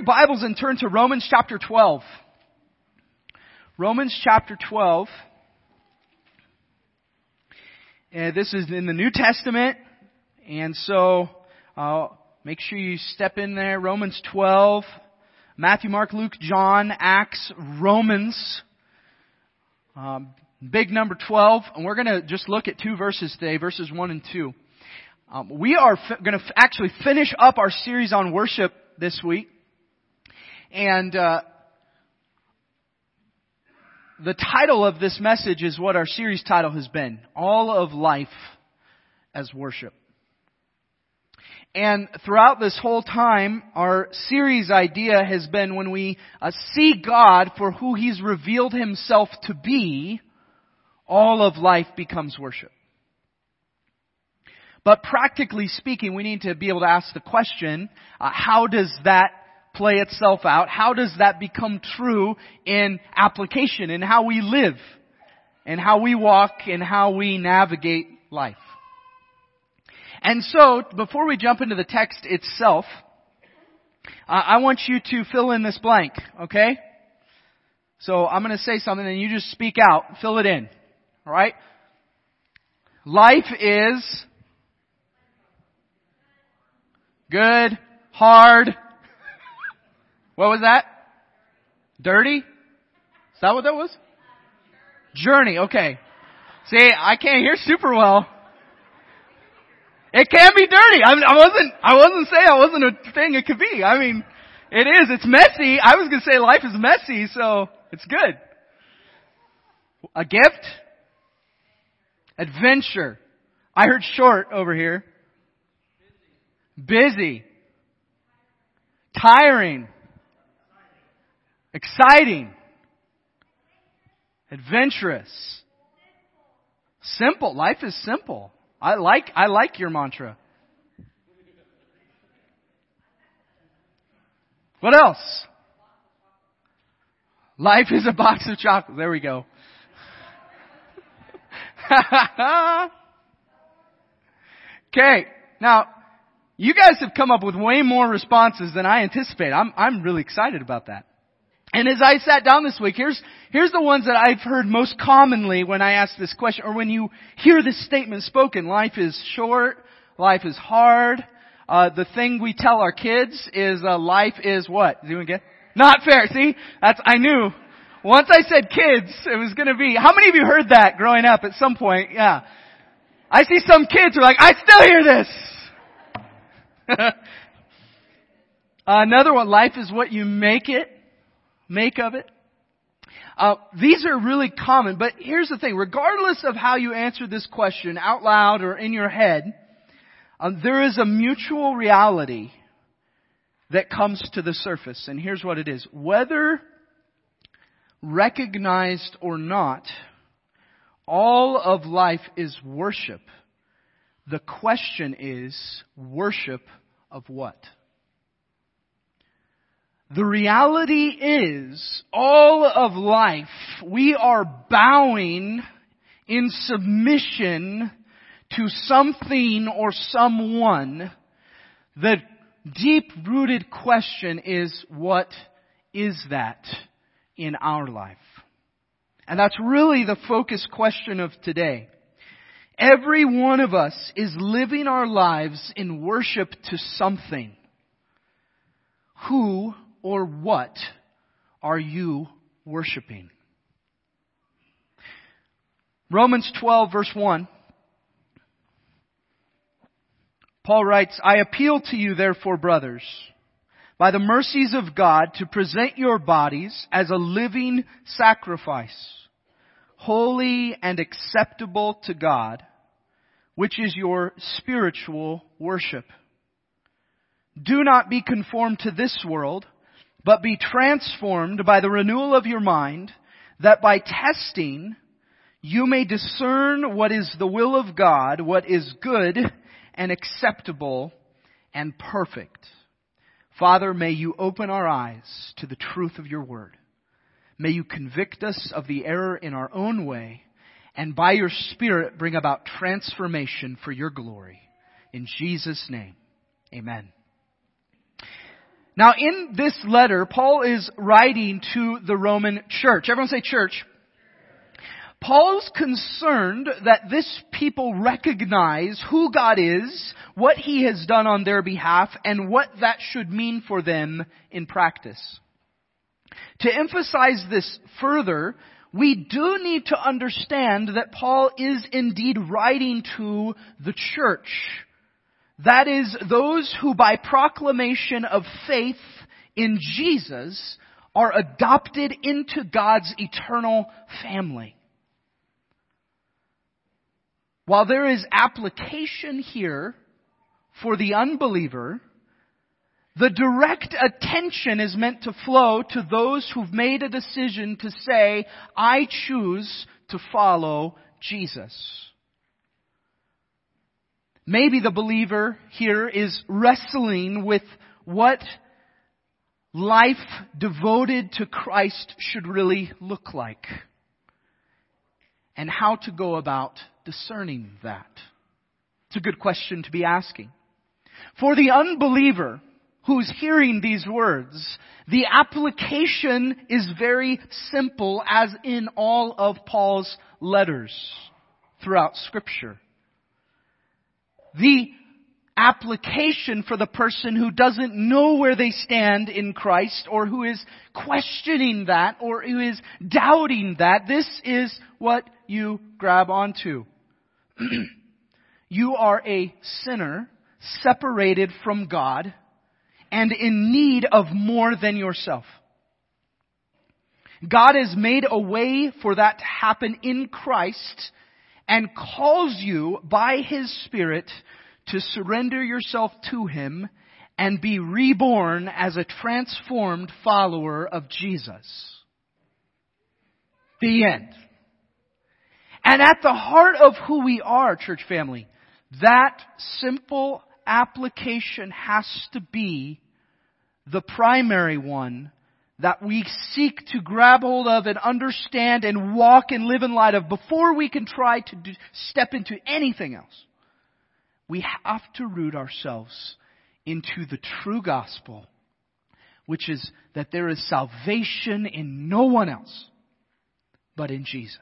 Your Bibles and turn to Romans chapter 12. Romans chapter 12. And this is in the New Testament. And so, uh, make sure you step in there. Romans 12. Matthew, Mark, Luke, John, Acts, Romans. Um, big number 12. And we're going to just look at two verses today, verses 1 and 2. Um, we are f- going to f- actually finish up our series on worship this week. And uh, the title of this message is what our series title has been All of Life as Worship. And throughout this whole time, our series idea has been when we uh, see God for who He's revealed Himself to be, all of life becomes worship. But practically speaking, we need to be able to ask the question, uh, how does that play itself out? How does that become true in application, in how we live, and how we walk, and how we navigate life? And so, before we jump into the text itself, I want you to fill in this blank, okay? So I'm to say something and you just speak out, fill it in. Alright? Life is Good. Hard. What was that? Dirty? Is that what that was? Journey. Okay. See, I can't hear super well. It can be dirty. I, I wasn't, I wasn't saying I wasn't a thing it could be. I mean, it is. It's messy. I was gonna say life is messy, so it's good. A gift? Adventure. I heard short over here. Busy. Tiring. Exciting. Adventurous. Simple. Life is simple. I like, I like your mantra. What else? Life is a box of chocolate. There we go. okay. Now, you guys have come up with way more responses than I anticipated. I'm, I'm really excited about that. And as I sat down this week, here's, here's the ones that I've heard most commonly when I ask this question, or when you hear this statement spoken. Life is short, life is hard. Uh, the thing we tell our kids is, uh, life is what? Doing good? Not fair. See? That's, I knew. Once I said kids, it was gonna be, how many of you heard that growing up at some point? Yeah. I see some kids who are like, I still hear this. Another one, life is what you make it, make of it. Uh, these are really common, but here's the thing. Regardless of how you answer this question out loud or in your head, uh, there is a mutual reality that comes to the surface. And here's what it is. Whether recognized or not, all of life is worship. The question is, worship of what? The reality is, all of life, we are bowing in submission to something or someone. The deep rooted question is, what is that in our life? And that's really the focus question of today. Every one of us is living our lives in worship to something. Who or what are you worshiping? Romans 12 verse 1. Paul writes, I appeal to you therefore brothers, by the mercies of God to present your bodies as a living sacrifice, holy and acceptable to God, which is your spiritual worship. Do not be conformed to this world, but be transformed by the renewal of your mind, that by testing you may discern what is the will of God, what is good and acceptable and perfect. Father, may you open our eyes to the truth of your word. May you convict us of the error in our own way, and by your Spirit bring about transformation for your glory. In Jesus' name, amen. Now in this letter, Paul is writing to the Roman church. Everyone say church. Paul's concerned that this people recognize who God is, what He has done on their behalf, and what that should mean for them in practice. To emphasize this further, we do need to understand that Paul is indeed writing to the church. That is, those who by proclamation of faith in Jesus are adopted into God's eternal family. While there is application here for the unbeliever, the direct attention is meant to flow to those who've made a decision to say, I choose to follow Jesus. Maybe the believer here is wrestling with what life devoted to Christ should really look like and how to go about discerning that. It's a good question to be asking. For the unbeliever who's hearing these words, the application is very simple as in all of Paul's letters throughout scripture. The application for the person who doesn't know where they stand in Christ or who is questioning that or who is doubting that, this is what you grab onto. you are a sinner separated from God and in need of more than yourself. God has made a way for that to happen in Christ and calls you by His Spirit to surrender yourself to Him and be reborn as a transformed follower of Jesus. The end. And at the heart of who we are, church family, that simple application has to be the primary one that we seek to grab hold of and understand and walk and live in light of before we can try to do, step into anything else. We have to root ourselves into the true gospel, which is that there is salvation in no one else but in Jesus.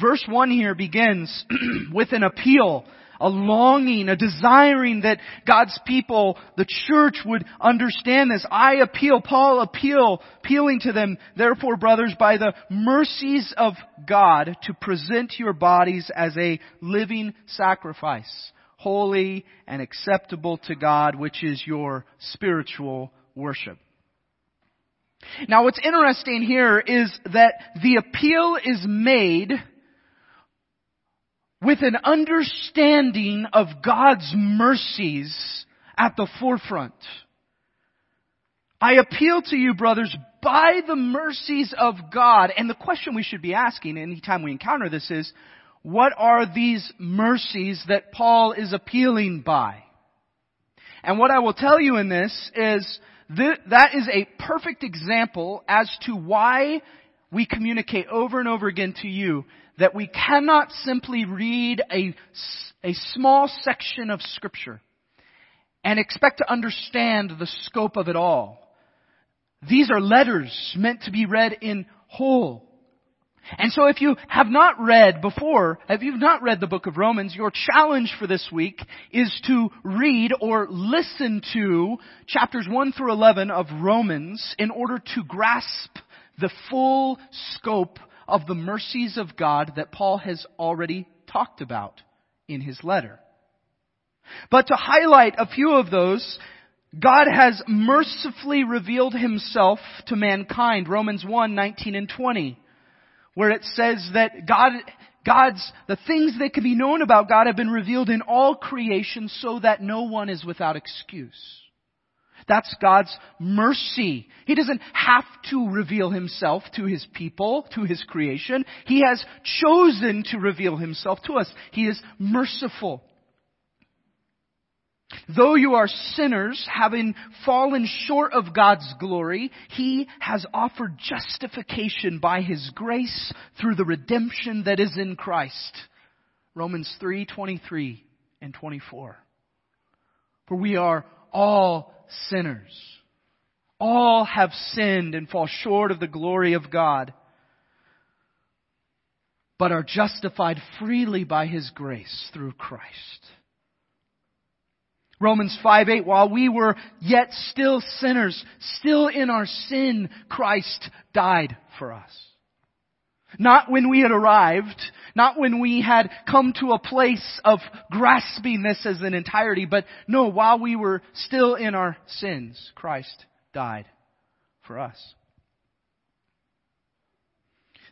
Verse 1 here begins with an appeal, a longing, a desiring that God's people, the church would understand this. I appeal, Paul appeal, appealing to them, therefore brothers, by the mercies of God to present your bodies as a living sacrifice, holy and acceptable to God, which is your spiritual worship. Now what's interesting here is that the appeal is made with an understanding of God's mercies at the forefront. I appeal to you, brothers, by the mercies of God. And the question we should be asking anytime we encounter this is, what are these mercies that Paul is appealing by? And what I will tell you in this is that is a perfect example as to why we communicate over and over again to you that we cannot simply read a, a small section of scripture and expect to understand the scope of it all. These are letters meant to be read in whole. And so if you have not read before, if you've not read the book of Romans, your challenge for this week is to read or listen to chapters 1 through 11 of Romans in order to grasp the full scope of the mercies of God that Paul has already talked about in his letter. But to highlight a few of those, God has mercifully revealed himself to mankind. Romans 1, 19 and 20. Where it says that God God's, the things that can be known about God have been revealed in all creation so that no one is without excuse. That's God's mercy. He doesn't have to reveal himself to his people, to his creation. He has chosen to reveal himself to us. He is merciful. Though you are sinners, having fallen short of God's glory, He has offered justification by His grace through the redemption that is in Christ. Romans 3, 23 and 24. For we are all sinners. All have sinned and fall short of the glory of God, but are justified freely by His grace through Christ. Romans 5 8, while we were yet still sinners, still in our sin, Christ died for us. Not when we had arrived, not when we had come to a place of grasping this as an entirety, but no, while we were still in our sins, Christ died for us.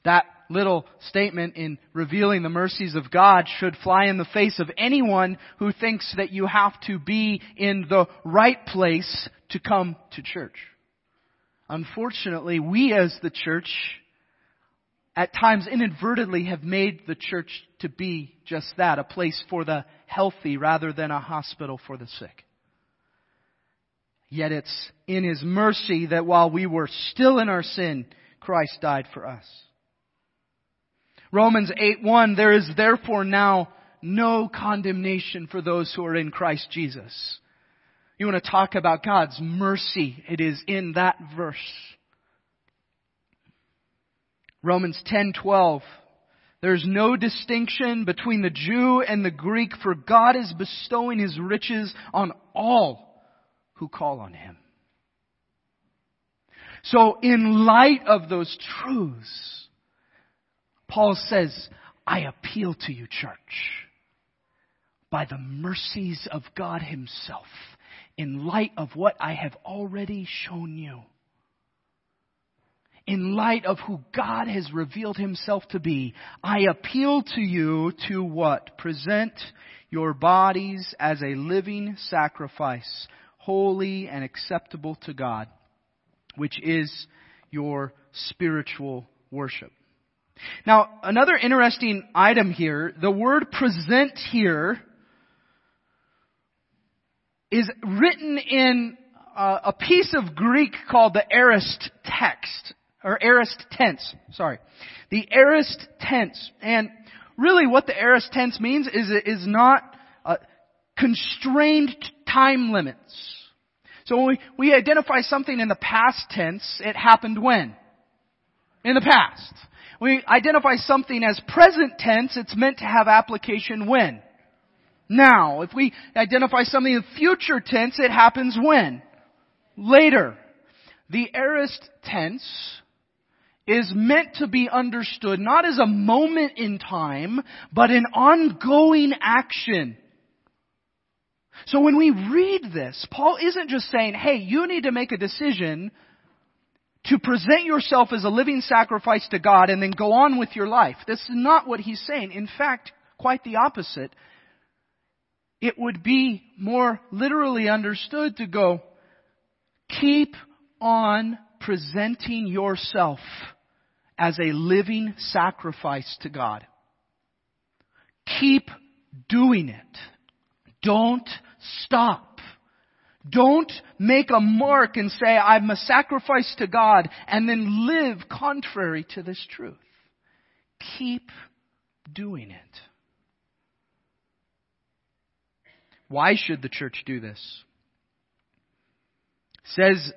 That little statement in revealing the mercies of God should fly in the face of anyone who thinks that you have to be in the right place to come to church. Unfortunately, we as the church at times inadvertently have made the church to be just that, a place for the healthy rather than a hospital for the sick. Yet it's in His mercy that while we were still in our sin, Christ died for us. Romans 8:1 There is therefore now no condemnation for those who are in Christ Jesus. You want to talk about God's mercy? It is in that verse. Romans 10:12 There's no distinction between the Jew and the Greek for God is bestowing his riches on all who call on him. So in light of those truths, Paul says, I appeal to you, church, by the mercies of God Himself, in light of what I have already shown you. In light of who God has revealed Himself to be, I appeal to you to what? Present your bodies as a living sacrifice, holy and acceptable to God, which is your spiritual worship. Now, another interesting item here, the word present here is written in a piece of Greek called the aorist text, or aorist tense, sorry. The aorist tense. And really what the aorist tense means is it is not uh, constrained time limits. So when we, we identify something in the past tense, it happened when? In the past we identify something as present tense, it's meant to have application when? Now. If we identify something in future tense, it happens when? Later. The aorist tense is meant to be understood not as a moment in time, but an ongoing action. So when we read this, Paul isn't just saying, hey, you need to make a decision to present yourself as a living sacrifice to God and then go on with your life. This is not what he's saying. In fact, quite the opposite. It would be more literally understood to go, keep on presenting yourself as a living sacrifice to God. Keep doing it. Don't stop. Don't make a mark and say, I'm a sacrifice to God, and then live contrary to this truth. Keep doing it. Why should the church do this? Says,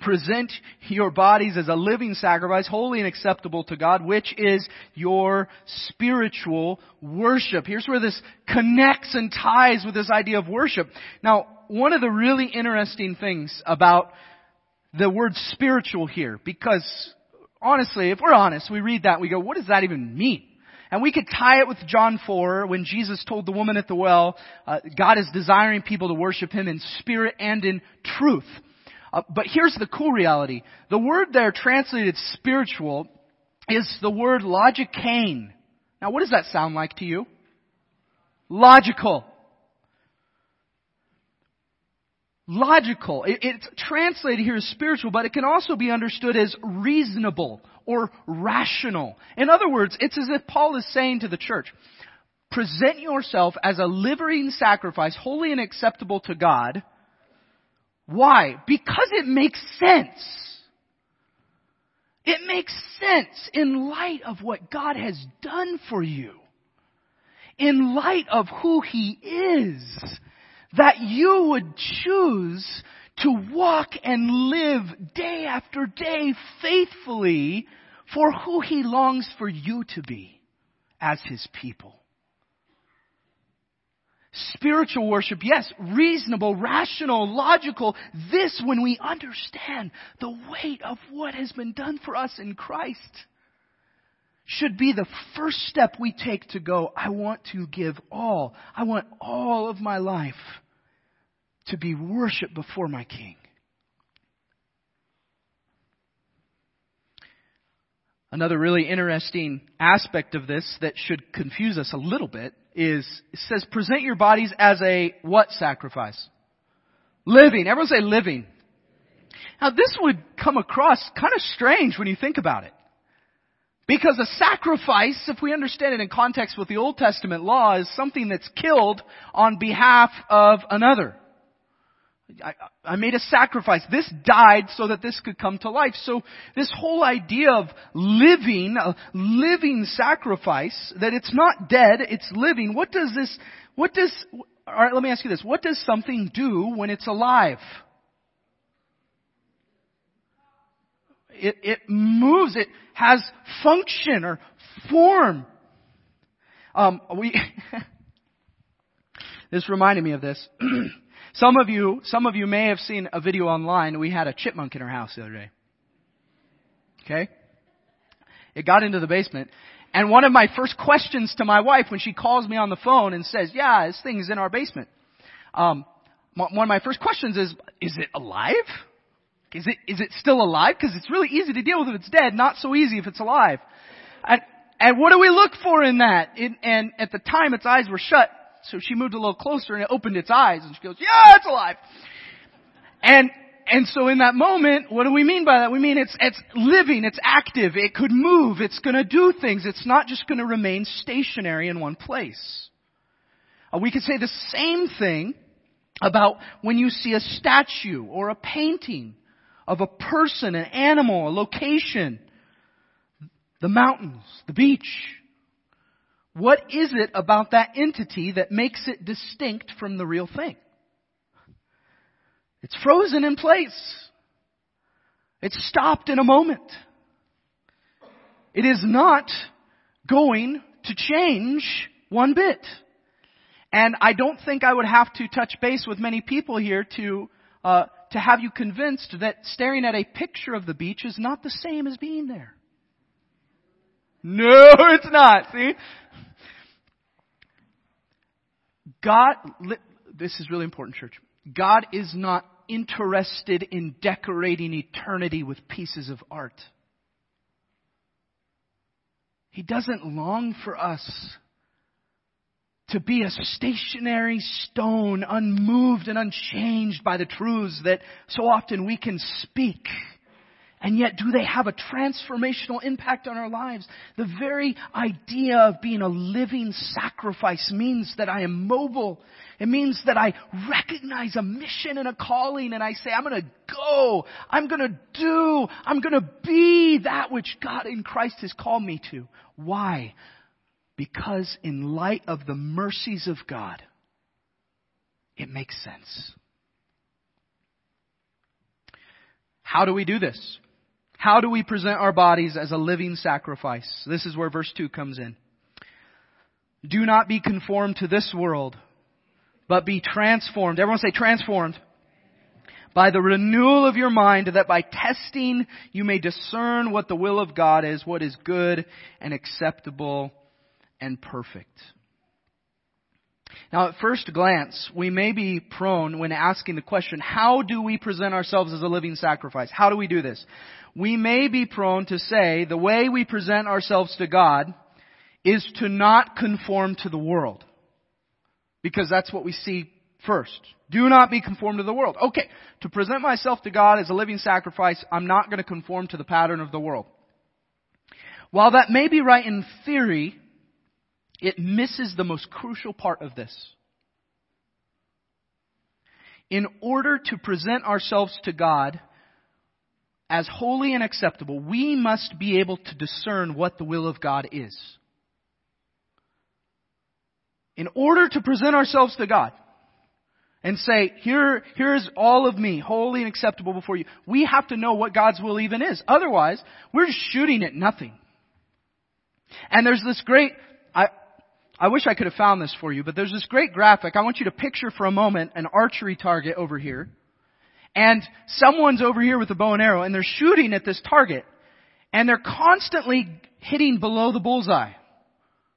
present your bodies as a living sacrifice, holy and acceptable to God, which is your spiritual worship. Here's where this connects and ties with this idea of worship. Now, one of the really interesting things about the word spiritual here, because honestly, if we're honest, we read that, we go, what does that even mean? And we could tie it with John 4 when Jesus told the woman at the well, uh, God is desiring people to worship Him in spirit and in truth. Uh, but here's the cool reality. The word there translated spiritual is the word logikane. Now what does that sound like to you? Logical. Logical. It, it's translated here as spiritual, but it can also be understood as reasonable or rational. In other words, it's as if Paul is saying to the church, present yourself as a living sacrifice, holy and acceptable to God. Why? Because it makes sense. It makes sense in light of what God has done for you. In light of who He is. That you would choose to walk and live day after day faithfully for who He longs for you to be as His people. Spiritual worship, yes, reasonable, rational, logical. This when we understand the weight of what has been done for us in Christ should be the first step we take to go, I want to give all. I want all of my life to be worship before my King. Another really interesting aspect of this that should confuse us a little bit is says present your bodies as a what sacrifice? Living. Everyone say living. Now this would come across kind of strange when you think about it. Because a sacrifice, if we understand it in context with the Old Testament law, is something that's killed on behalf of another. I, I, made a sacrifice. This died so that this could come to life. So this whole idea of living, a living sacrifice, that it's not dead, it's living. What does this, what does, alright, let me ask you this. What does something do when it's alive? It, it moves, it has function or form. Um, we, this reminded me of this. Some of you, some of you may have seen a video online. We had a chipmunk in our house the other day. Okay? It got into the basement. And one of my first questions to my wife when she calls me on the phone and says, yeah, this thing is in our basement. Um, one of my first questions is, is it alive? Is it, is it still alive? Because it's really easy to deal with if it's dead, not so easy if it's alive. And, and what do we look for in that? And at the time its eyes were shut, so she moved a little closer and it opened its eyes and she goes, yeah, it's alive. And, and so in that moment, what do we mean by that? We mean it's, it's living, it's active, it could move, it's gonna do things, it's not just gonna remain stationary in one place. Uh, we could say the same thing about when you see a statue or a painting of a person, an animal, a location, the mountains, the beach, what is it about that entity that makes it distinct from the real thing? It's frozen in place. It's stopped in a moment. It is not going to change one bit. And I don't think I would have to touch base with many people here to uh, to have you convinced that staring at a picture of the beach is not the same as being there. No, it's not. See, God, this is really important, church. God is not interested in decorating eternity with pieces of art. He doesn't long for us to be a stationary stone, unmoved and unchanged by the truths that so often we can speak. And yet, do they have a transformational impact on our lives? The very idea of being a living sacrifice means that I am mobile. It means that I recognize a mission and a calling and I say, I'm gonna go. I'm gonna do. I'm gonna be that which God in Christ has called me to. Why? Because in light of the mercies of God, it makes sense. How do we do this? How do we present our bodies as a living sacrifice? This is where verse 2 comes in. Do not be conformed to this world, but be transformed. Everyone say transformed. By the renewal of your mind, that by testing you may discern what the will of God is, what is good and acceptable and perfect. Now, at first glance, we may be prone when asking the question, how do we present ourselves as a living sacrifice? How do we do this? We may be prone to say the way we present ourselves to God is to not conform to the world. Because that's what we see first. Do not be conformed to the world. Okay, to present myself to God as a living sacrifice, I'm not going to conform to the pattern of the world. While that may be right in theory, it misses the most crucial part of this. In order to present ourselves to God as holy and acceptable, we must be able to discern what the will of God is. In order to present ourselves to God, and say, here, here's all of me, holy and acceptable before you. We have to know what God's will even is. Otherwise, we're just shooting at nothing. And there's this great, I, I wish I could have found this for you, but there's this great graphic. I want you to picture for a moment an archery target over here. And someone's over here with a bow and arrow and they're shooting at this target. And they're constantly hitting below the bullseye.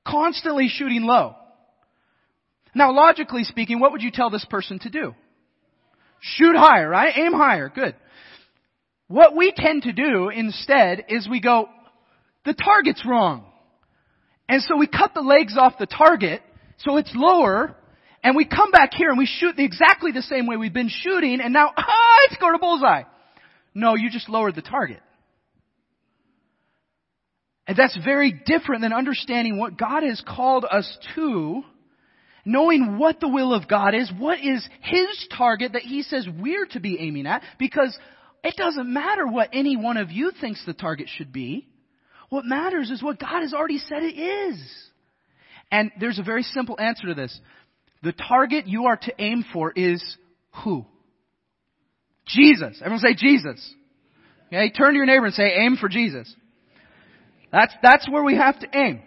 Constantly shooting low. Now, logically speaking, what would you tell this person to do? Shoot higher, right? Aim higher. Good. What we tend to do instead is we go, the target's wrong. And so we cut the legs off the target, so it's lower, and we come back here and we shoot exactly the same way we've been shooting, and now, ah, it's got a bullseye. No, you just lowered the target. And that's very different than understanding what God has called us to knowing what the will of God is, what is His target that He says we're to be aiming at, because it doesn't matter what any one of you thinks the target should be. What matters is what God has already said it is. And there's a very simple answer to this. The target you are to aim for is who? Jesus. Everyone say Jesus. Okay, turn to your neighbor and say, aim for Jesus. That's, that's where we have to aim.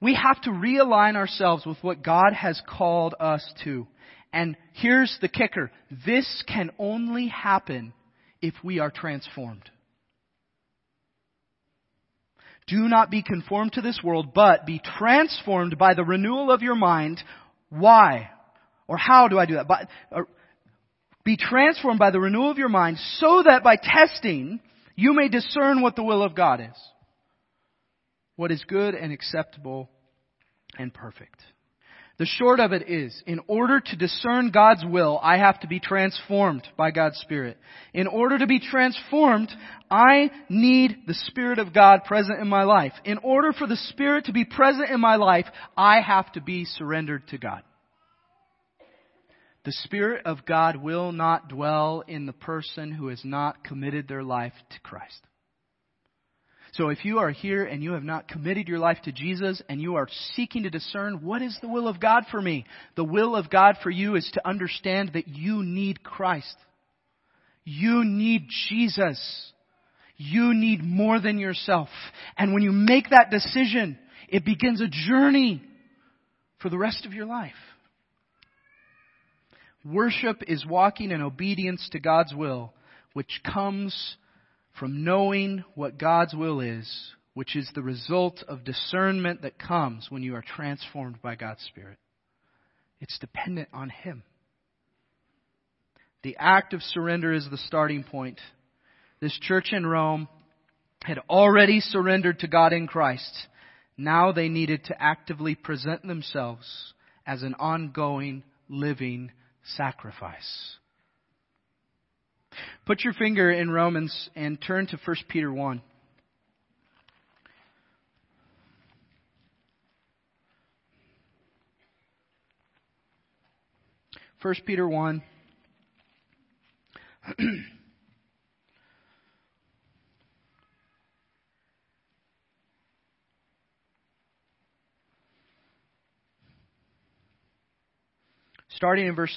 We have to realign ourselves with what God has called us to. And here's the kicker. This can only happen if we are transformed. Do not be conformed to this world, but be transformed by the renewal of your mind. Why? Or how do I do that? By, be transformed by the renewal of your mind so that by testing you may discern what the will of God is what is good and acceptable and perfect. The short of it is, in order to discern God's will, I have to be transformed by God's Spirit. In order to be transformed, I need the Spirit of God present in my life. In order for the Spirit to be present in my life, I have to be surrendered to God. The Spirit of God will not dwell in the person who has not committed their life to Christ. So if you are here and you have not committed your life to Jesus and you are seeking to discern what is the will of God for me, the will of God for you is to understand that you need Christ. You need Jesus. You need more than yourself. And when you make that decision, it begins a journey for the rest of your life. Worship is walking in obedience to God's will, which comes from knowing what God's will is, which is the result of discernment that comes when you are transformed by God's Spirit. It's dependent on Him. The act of surrender is the starting point. This church in Rome had already surrendered to God in Christ. Now they needed to actively present themselves as an ongoing, living sacrifice. Put your finger in Romans and turn to 1 Peter 1. First Peter 1. Starting in verse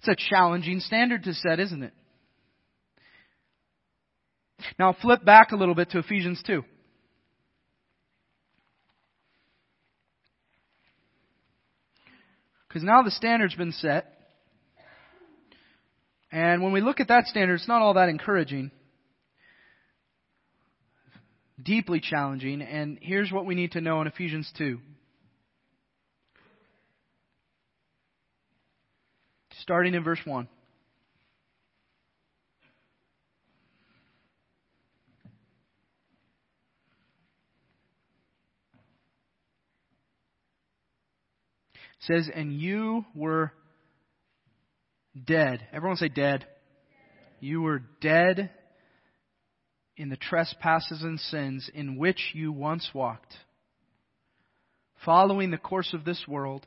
It's a challenging standard to set, isn't it? Now flip back a little bit to Ephesians 2. Because now the standard's been set. And when we look at that standard, it's not all that encouraging. Deeply challenging. And here's what we need to know in Ephesians 2. Starting in verse 1. says, And you were dead. Everyone say dead. You were dead in the trespasses and sins in which you once walked, following the course of this world,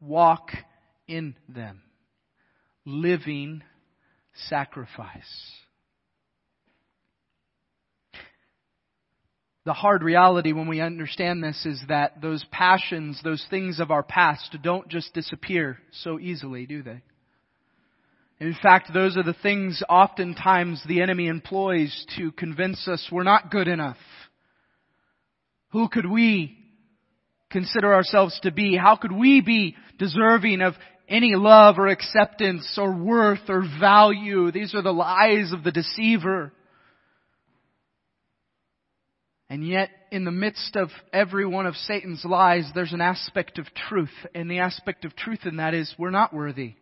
Walk in them. Living sacrifice. The hard reality when we understand this is that those passions, those things of our past don't just disappear so easily, do they? In fact, those are the things oftentimes the enemy employs to convince us we're not good enough. Who could we consider ourselves to be? How could we be deserving of any love or acceptance or worth or value? These are the lies of the deceiver. And yet, in the midst of every one of Satan's lies, there's an aspect of truth. And the aspect of truth in that is we're not worthy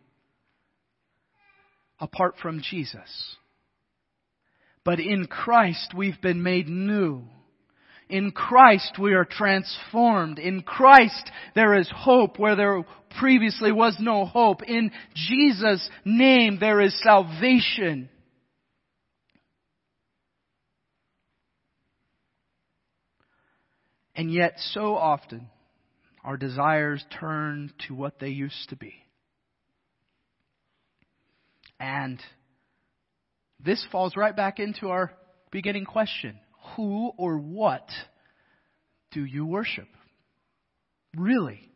apart from Jesus. But in Christ, we've been made new. In Christ, we are transformed. In Christ, there is hope where there previously was no hope. In Jesus' name, there is salvation. And yet, so often, our desires turn to what they used to be. And this falls right back into our beginning question Who or what do you worship? Really?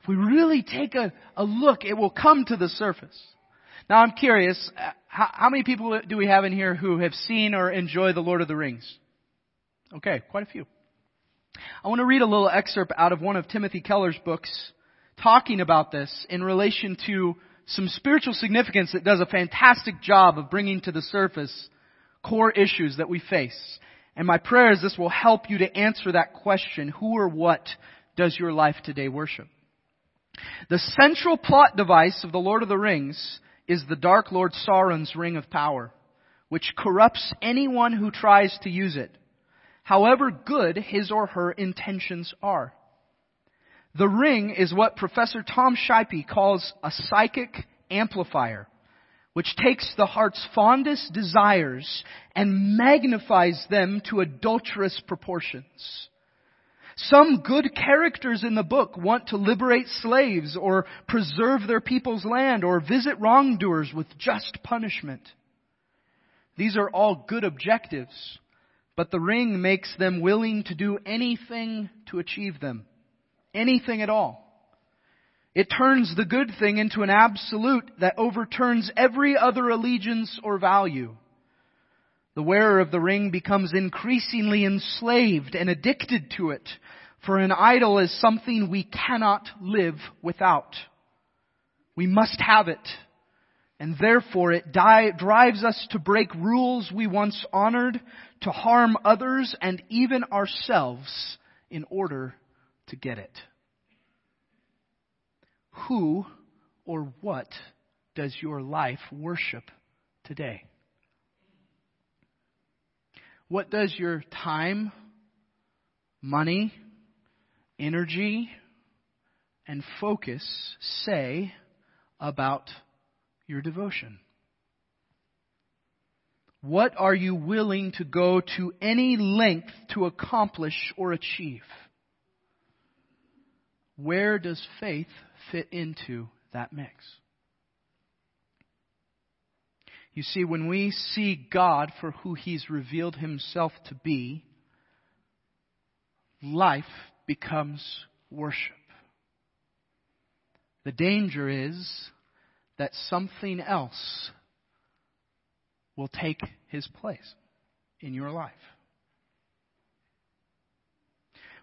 If we really take a, a look, it will come to the surface. Now, I'm curious uh, how, how many people do we have in here who have seen or enjoy The Lord of the Rings? Okay, quite a few. I want to read a little excerpt out of one of Timothy Keller's books talking about this in relation to some spiritual significance that does a fantastic job of bringing to the surface core issues that we face. And my prayer is this will help you to answer that question, who or what does your life today worship? The central plot device of the Lord of the Rings is the Dark Lord Sauron's ring of power, which corrupts anyone who tries to use it however good his or her intentions are. The ring is what Professor Tom Shippey calls a psychic amplifier, which takes the heart's fondest desires and magnifies them to adulterous proportions. Some good characters in the book want to liberate slaves or preserve their people's land or visit wrongdoers with just punishment. These are all good objectives, but the ring makes them willing to do anything to achieve them. Anything at all. It turns the good thing into an absolute that overturns every other allegiance or value. The wearer of the ring becomes increasingly enslaved and addicted to it, for an idol is something we cannot live without. We must have it, and therefore it di- drives us to break rules we once honored, to harm others and even ourselves in order to get it. Who or what does your life worship today? What does your time, money, energy, and focus say about your devotion? What are you willing to go to any length to accomplish or achieve? Where does faith fit into that mix? You see, when we see God for who He's revealed Himself to be, life becomes worship. The danger is that something else will take His place in your life.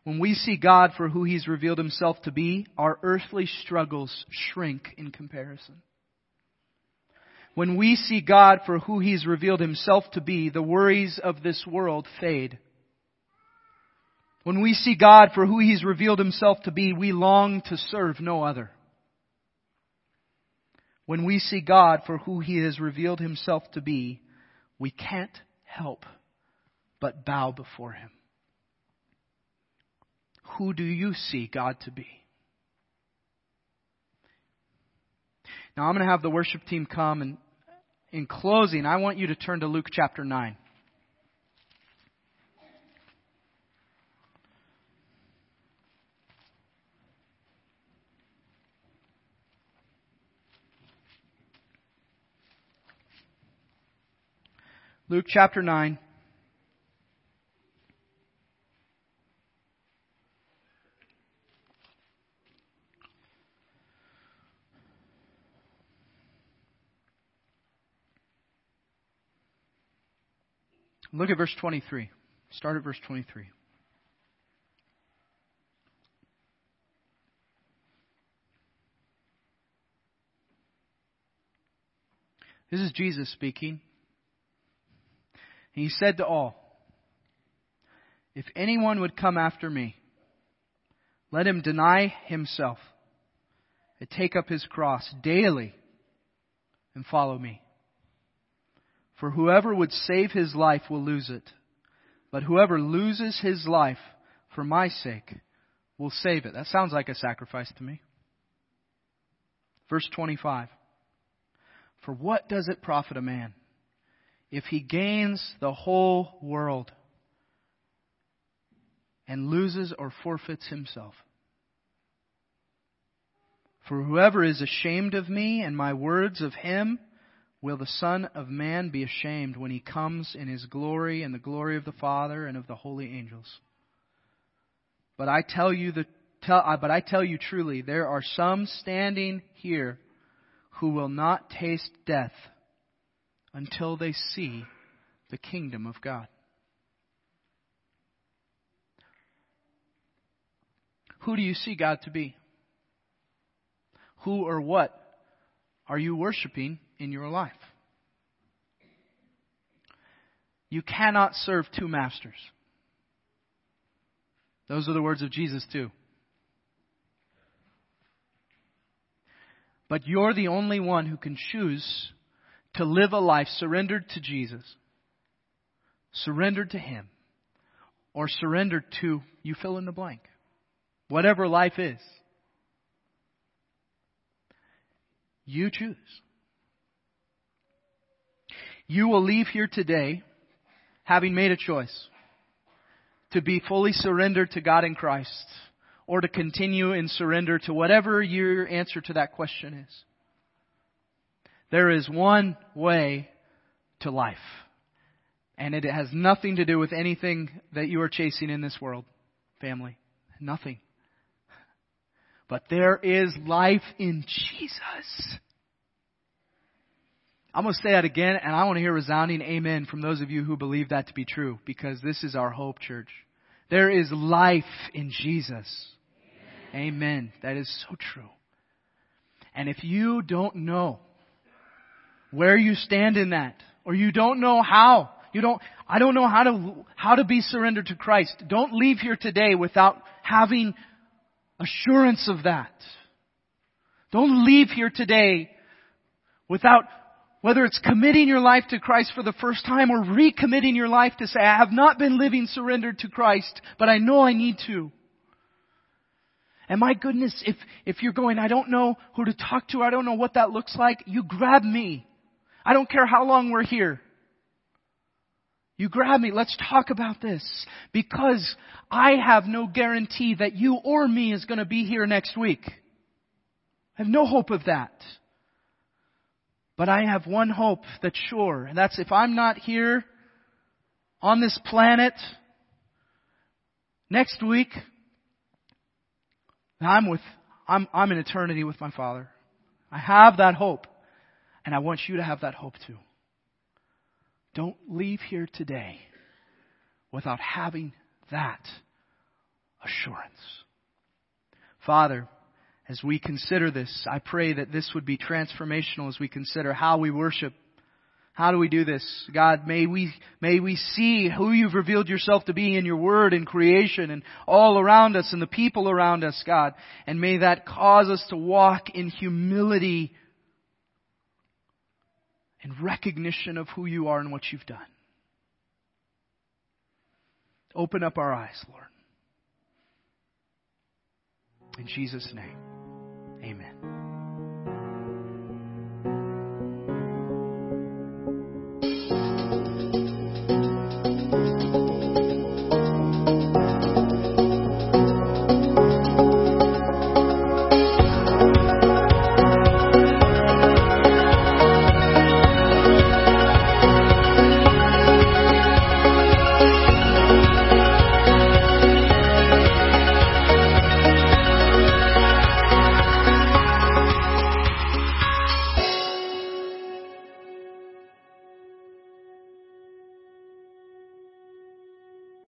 When we see God for who He's revealed Himself to be, our earthly struggles shrink in comparison. When we see God for who He's revealed Himself to be, the worries of this world fade. When we see God for who He's revealed Himself to be, we long to serve no other. When we see God for who He has revealed Himself to be, we can't help but bow before Him. Who do you see God to be? Now I'm going to have the worship team come and in closing, I want you to turn to Luke chapter 9. Luke chapter 9. Look at verse 23. Start at verse 23. This is Jesus speaking. He said to all, If anyone would come after me, let him deny himself and take up his cross daily and follow me. For whoever would save his life will lose it. But whoever loses his life for my sake will save it. That sounds like a sacrifice to me. Verse 25. For what does it profit a man if he gains the whole world and loses or forfeits himself? For whoever is ashamed of me and my words of him, will the Son of Man be ashamed when he comes in his glory and the glory of the Father and of the holy angels. But I tell you the tell, uh, but I tell you truly, there are some standing here who will not taste death until they see the kingdom of God. Who do you see God to be? Who or what are you worshiping in your life. You cannot serve two masters. Those are the words of Jesus, too. But you're the only one who can choose to live a life surrendered to Jesus, surrendered to Him, or surrendered to, you fill in the blank. Whatever life is. You choose. You will leave here today having made a choice to be fully surrendered to God in Christ or to continue in surrender to whatever your answer to that question is. There is one way to life, And it has nothing to do with anything that you are chasing in this world, family. Nothing. But there is life in Jesus. I'm going to say that again, and I want to hear resounding amen from those of you who believe that to be true, because this is our hope, church. There is life in Jesus. Amen. amen. That is so true. And if you don't know where you stand in that, or you don't know how, you don't, I don't know how to, how to be surrendered to Christ. Don't leave here today without having assurance of that. Don't leave here today without whether it's committing your life to Christ for the first time or recommitting your life to say, I have not been living surrendered to Christ, but I know I need to. And my goodness, if, if you're going, I don't know who to talk to, I don't know what that looks like, you grab me. I don't care how long we're here. You grab me. Let's talk about this. Because I have no guarantee that you or me is going to be here next week. I have no hope of that. But I have one hope that's sure, and that's if I'm not here on this planet next week, I'm with, I'm, I'm in eternity with my Father. I have that hope, and I want you to have that hope too. Don't leave here today without having that assurance. Father, as we consider this, I pray that this would be transformational as we consider how we worship. How do we do this? God, may we, may we see who you've revealed yourself to be in your word and creation and all around us and the people around us, God. And may that cause us to walk in humility and recognition of who you are and what you've done. Open up our eyes, Lord. In Jesus' name.